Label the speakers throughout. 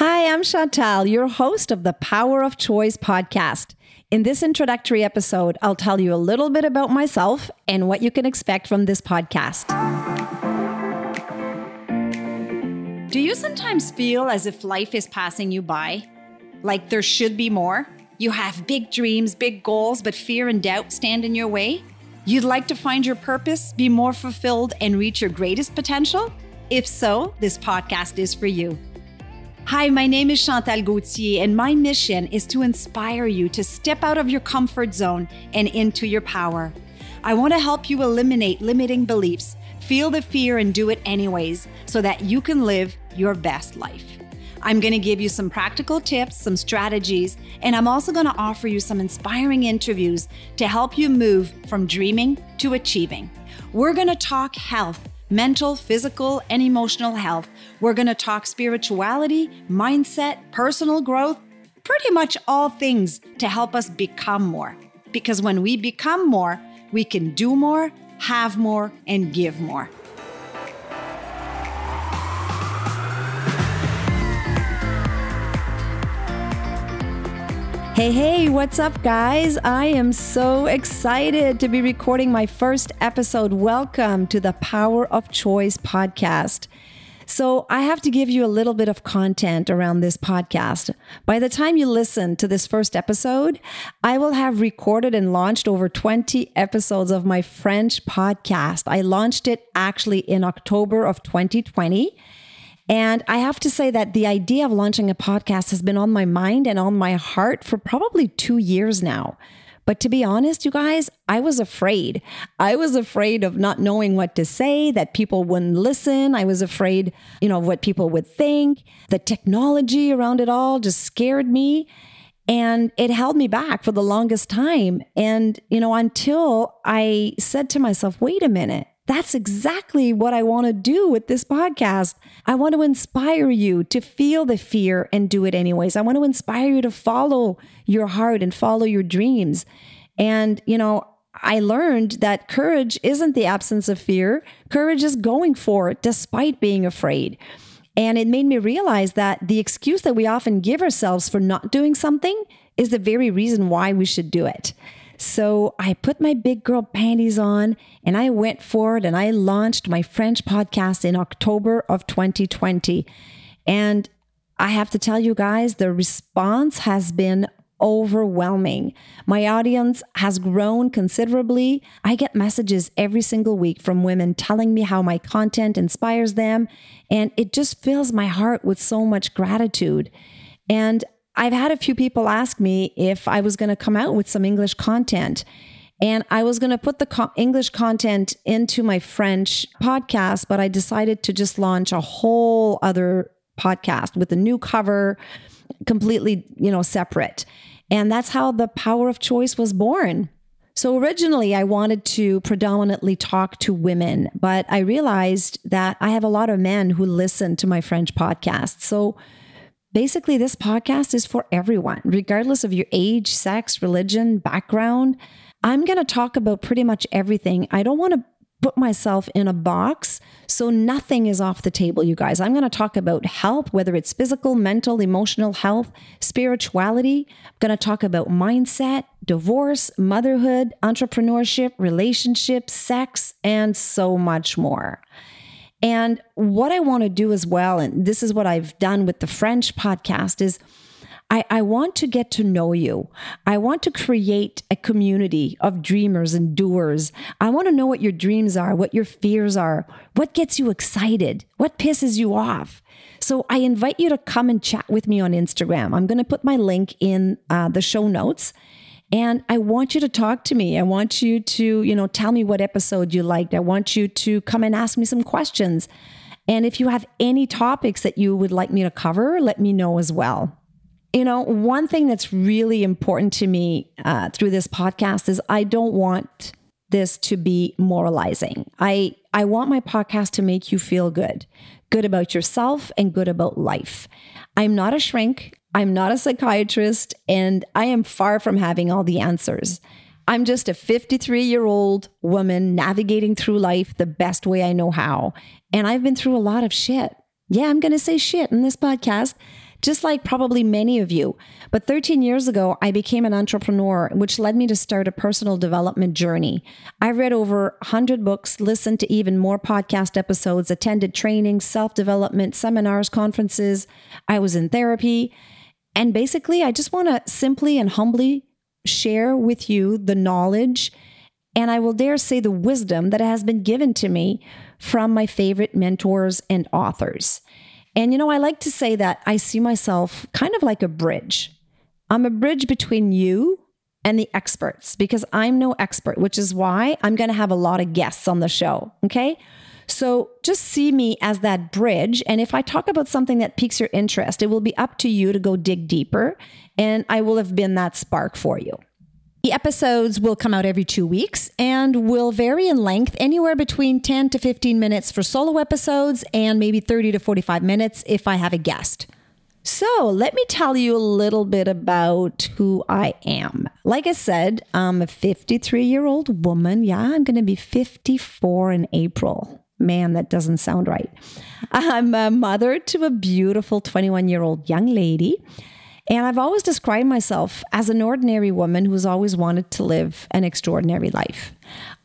Speaker 1: Hi, I'm Chantal, your host of the Power of Choice podcast. In this introductory episode, I'll tell you a little bit about myself and what you can expect from this podcast. Do you sometimes feel as if life is passing you by? Like there should be more? You have big dreams, big goals, but fear and doubt stand in your way? You'd like to find your purpose, be more fulfilled, and reach your greatest potential? If so, this podcast is for you. Hi, my name is Chantal Gauthier, and my mission is to inspire you to step out of your comfort zone and into your power. I want to help you eliminate limiting beliefs, feel the fear, and do it anyways so that you can live your best life. I'm going to give you some practical tips, some strategies, and I'm also going to offer you some inspiring interviews to help you move from dreaming to achieving. We're going to talk health mental, physical, and emotional health. We're going to talk spirituality, mindset, personal growth, pretty much all things to help us become more. Because when we become more, we can do more, have more, and give more. Hey, hey, what's up, guys? I am so excited to be recording my first episode. Welcome to the Power of Choice podcast. So, I have to give you a little bit of content around this podcast. By the time you listen to this first episode, I will have recorded and launched over 20 episodes of my French podcast. I launched it actually in October of 2020. And I have to say that the idea of launching a podcast has been on my mind and on my heart for probably two years now. But to be honest, you guys, I was afraid. I was afraid of not knowing what to say, that people wouldn't listen. I was afraid, you know, of what people would think. The technology around it all just scared me. And it held me back for the longest time. And, you know, until I said to myself, wait a minute, that's exactly what I want to do with this podcast. I want to inspire you to feel the fear and do it anyways. I want to inspire you to follow your heart and follow your dreams. And, you know, I learned that courage isn't the absence of fear, courage is going for it despite being afraid. And it made me realize that the excuse that we often give ourselves for not doing something is the very reason why we should do it. So I put my big girl panties on and I went for it and I launched my French podcast in October of 2020. And I have to tell you guys, the response has been overwhelming. My audience has grown considerably. I get messages every single week from women telling me how my content inspires them, and it just fills my heart with so much gratitude. And I've had a few people ask me if I was going to come out with some English content. And I was going to put the co- English content into my French podcast, but I decided to just launch a whole other podcast with a new cover, completely, you know, separate. And that's how the power of choice was born. So originally, I wanted to predominantly talk to women, but I realized that I have a lot of men who listen to my French podcast. So Basically, this podcast is for everyone, regardless of your age, sex, religion, background. I'm going to talk about pretty much everything. I don't want to put myself in a box. So nothing is off the table, you guys. I'm going to talk about health, whether it's physical, mental, emotional health, spirituality. I'm going to talk about mindset, divorce, motherhood, entrepreneurship, relationships, sex, and so much more. And what I want to do as well, and this is what I've done with the French podcast, is I, I, want to get to know you. I want to create a community of dreamers and doers. I want to know what your dreams are, what your fears are, what gets you excited, what pisses you off. So I invite you to come and chat with me on Instagram. I'm going to put my link in uh, the show notes. And I want you to talk to me. I want you to, you know, tell me what episode you liked. I want you to come and ask me some questions. And if you have any topics that you would like me to cover, let me know as well. You know, one thing that's really important to me uh, through this podcast is I don't want this to be moralizing. I I want my podcast to make you feel good, good about yourself and good about life. I'm not a shrink. I'm not a psychiatrist and I am far from having all the answers. I'm just a 53 year old woman navigating through life the best way I know how. And I've been through a lot of shit. Yeah, I'm going to say shit in this podcast just like probably many of you. But 13 years ago, I became an entrepreneur, which led me to start a personal development journey. I read over 100 books, listened to even more podcast episodes, attended trainings, self development, seminars, conferences. I was in therapy. And basically, I just want to simply and humbly share with you the knowledge and I will dare say the wisdom that has been given to me from my favorite mentors and authors. And you know, I like to say that I see myself kind of like a bridge. I'm a bridge between you and the experts because I'm no expert, which is why I'm going to have a lot of guests on the show. Okay. So just see me as that bridge. And if I talk about something that piques your interest, it will be up to you to go dig deeper. And I will have been that spark for you. The episodes will come out every two weeks and will vary in length anywhere between 10 to 15 minutes for solo episodes and maybe 30 to 45 minutes if I have a guest. So, let me tell you a little bit about who I am. Like I said, I'm a 53 year old woman. Yeah, I'm going to be 54 in April. Man, that doesn't sound right. I'm a mother to a beautiful 21 year old young lady. And I've always described myself as an ordinary woman who's always wanted to live an extraordinary life.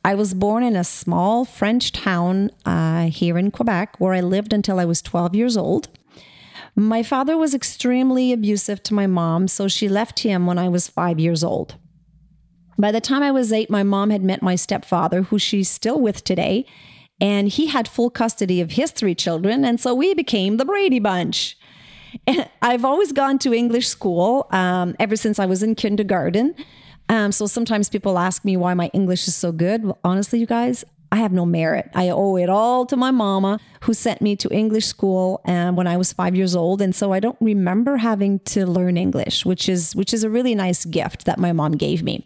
Speaker 1: I was born in a small French town uh, here in Quebec where I lived until I was 12 years old. My father was extremely abusive to my mom, so she left him when I was five years old. By the time I was eight, my mom had met my stepfather, who she's still with today, and he had full custody of his three children, and so we became the Brady Bunch. I've always gone to English school um, ever since I was in kindergarten. Um, so sometimes people ask me why my English is so good. Well, honestly, you guys, I have no merit. I owe it all to my mama who sent me to English school um, when I was five years old, and so I don't remember having to learn English, which is which is a really nice gift that my mom gave me.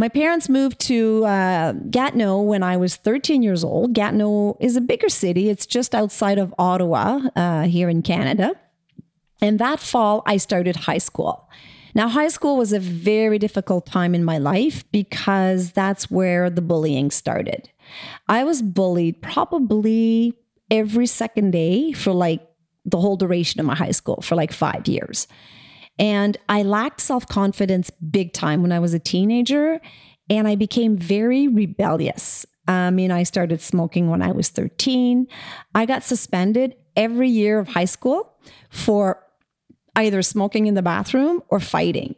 Speaker 1: My parents moved to uh, Gatineau when I was 13 years old. Gatineau is a bigger city; it's just outside of Ottawa uh, here in Canada. And that fall, I started high school. Now, high school was a very difficult time in my life because that's where the bullying started. I was bullied probably every second day for like the whole duration of my high school for like five years. And I lacked self confidence big time when I was a teenager. And I became very rebellious. I mean, I started smoking when I was 13. I got suspended every year of high school for either smoking in the bathroom or fighting.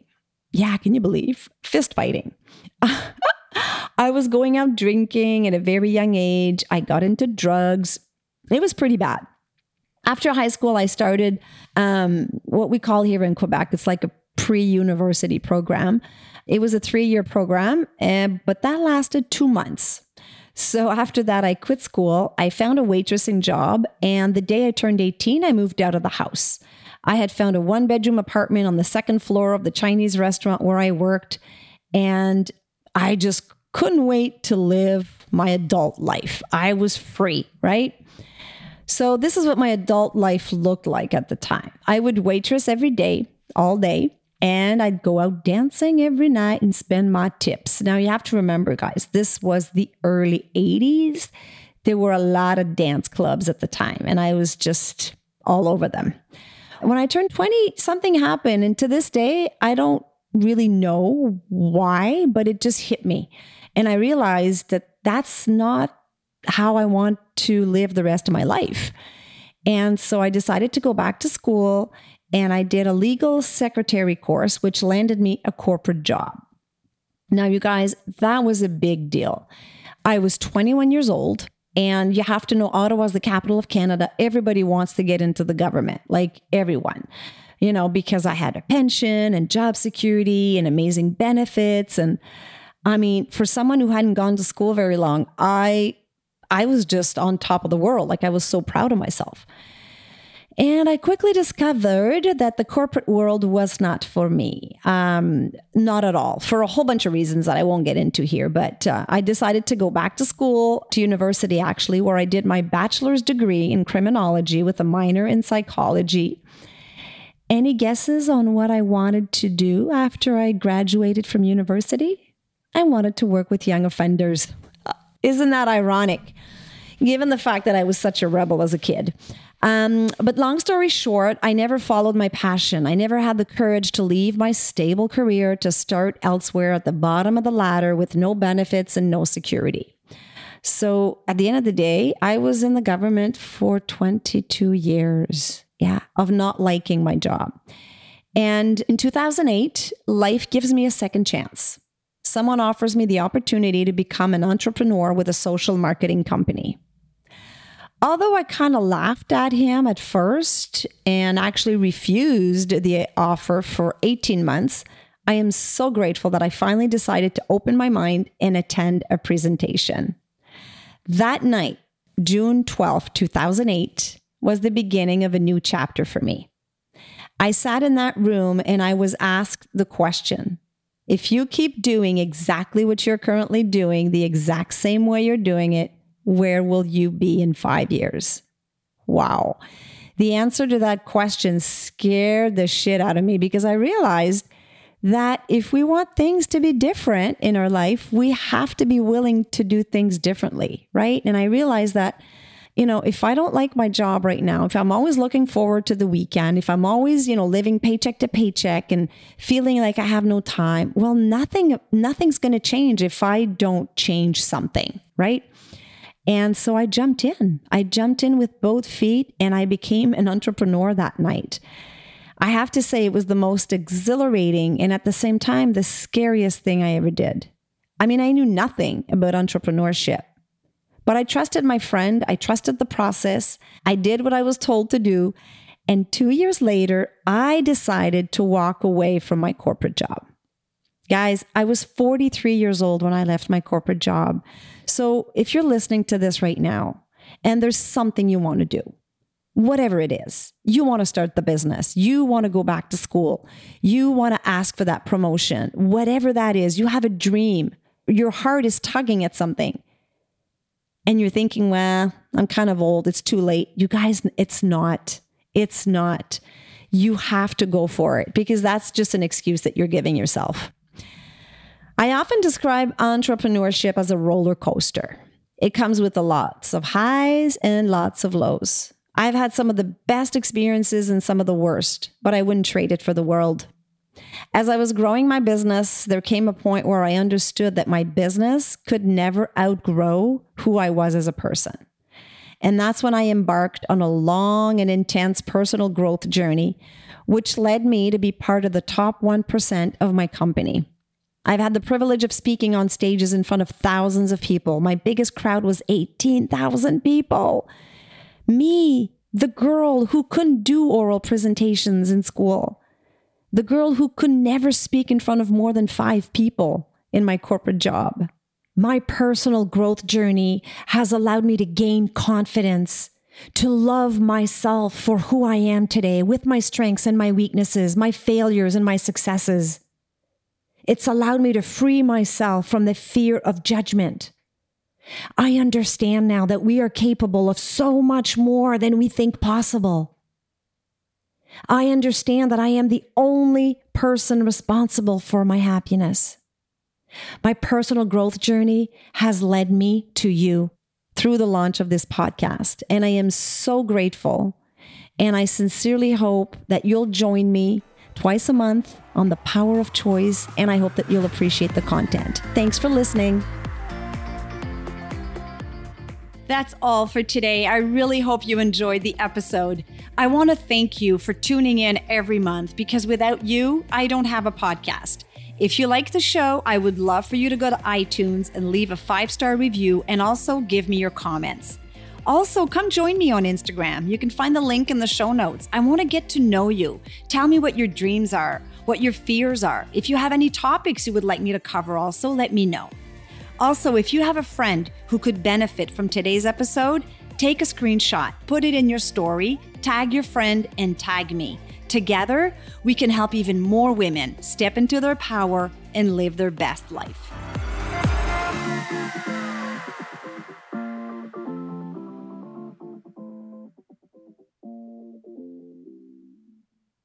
Speaker 1: Yeah, can you believe? Fist fighting. I was going out drinking at a very young age. I got into drugs. It was pretty bad. After high school, I started um, what we call here in Quebec, it's like a pre university program. It was a three year program, and, but that lasted two months. So after that, I quit school. I found a waitressing job. And the day I turned 18, I moved out of the house. I had found a one bedroom apartment on the second floor of the Chinese restaurant where I worked. And I just couldn't wait to live my adult life. I was free, right? So, this is what my adult life looked like at the time. I would waitress every day, all day, and I'd go out dancing every night and spend my tips. Now, you have to remember, guys, this was the early 80s. There were a lot of dance clubs at the time, and I was just all over them. When I turned 20, something happened. And to this day, I don't really know why, but it just hit me. And I realized that that's not how I want to live the rest of my life. And so I decided to go back to school and I did a legal secretary course, which landed me a corporate job. Now, you guys, that was a big deal. I was 21 years old. And you have to know Ottawa is the capital of Canada. Everybody wants to get into the government, like everyone, you know, because I had a pension and job security and amazing benefits. And I mean, for someone who hadn't gone to school very long, I I was just on top of the world. Like I was so proud of myself. And I quickly discovered that the corporate world was not for me. Um, not at all, for a whole bunch of reasons that I won't get into here. But uh, I decided to go back to school, to university actually, where I did my bachelor's degree in criminology with a minor in psychology. Any guesses on what I wanted to do after I graduated from university? I wanted to work with young offenders. Isn't that ironic? Given the fact that I was such a rebel as a kid. Um, but long story short, I never followed my passion. I never had the courage to leave my stable career to start elsewhere at the bottom of the ladder with no benefits and no security. So at the end of the day, I was in the government for 22 years, yeah, of not liking my job. And in 2008, life gives me a second chance. Someone offers me the opportunity to become an entrepreneur with a social marketing company. Although I kind of laughed at him at first and actually refused the offer for 18 months, I am so grateful that I finally decided to open my mind and attend a presentation. That night, June 12, 2008, was the beginning of a new chapter for me. I sat in that room and I was asked the question if you keep doing exactly what you're currently doing, the exact same way you're doing it, where will you be in five years? Wow. The answer to that question scared the shit out of me because I realized that if we want things to be different in our life, we have to be willing to do things differently, right? And I realized that, you know, if I don't like my job right now, if I'm always looking forward to the weekend, if I'm always, you know, living paycheck to paycheck and feeling like I have no time, well, nothing nothing's going to change if I don't change something, right? And so I jumped in. I jumped in with both feet and I became an entrepreneur that night. I have to say, it was the most exhilarating and at the same time, the scariest thing I ever did. I mean, I knew nothing about entrepreneurship, but I trusted my friend. I trusted the process. I did what I was told to do. And two years later, I decided to walk away from my corporate job. Guys, I was 43 years old when I left my corporate job. So if you're listening to this right now and there's something you want to do, whatever it is, you want to start the business, you want to go back to school, you want to ask for that promotion, whatever that is, you have a dream, your heart is tugging at something. And you're thinking, well, I'm kind of old. It's too late. You guys, it's not. It's not. You have to go for it because that's just an excuse that you're giving yourself. I often describe entrepreneurship as a roller coaster. It comes with a lots of highs and lots of lows. I've had some of the best experiences and some of the worst, but I wouldn't trade it for the world. As I was growing my business, there came a point where I understood that my business could never outgrow who I was as a person. And that's when I embarked on a long and intense personal growth journey, which led me to be part of the top 1% of my company. I've had the privilege of speaking on stages in front of thousands of people. My biggest crowd was 18,000 people. Me, the girl who couldn't do oral presentations in school, the girl who could never speak in front of more than five people in my corporate job. My personal growth journey has allowed me to gain confidence, to love myself for who I am today, with my strengths and my weaknesses, my failures and my successes. It's allowed me to free myself from the fear of judgment. I understand now that we are capable of so much more than we think possible. I understand that I am the only person responsible for my happiness. My personal growth journey has led me to you through the launch of this podcast, and I am so grateful. And I sincerely hope that you'll join me twice a month on the power of choice, and I hope that you'll appreciate the content. Thanks for listening. That's all for today. I really hope you enjoyed the episode. I want to thank you for tuning in every month because without you, I don't have a podcast. If you like the show, I would love for you to go to iTunes and leave a five star review and also give me your comments. Also, come join me on Instagram. You can find the link in the show notes. I want to get to know you. Tell me what your dreams are, what your fears are. If you have any topics you would like me to cover, also let me know. Also, if you have a friend who could benefit from today's episode, take a screenshot, put it in your story, tag your friend, and tag me. Together, we can help even more women step into their power and live their best life.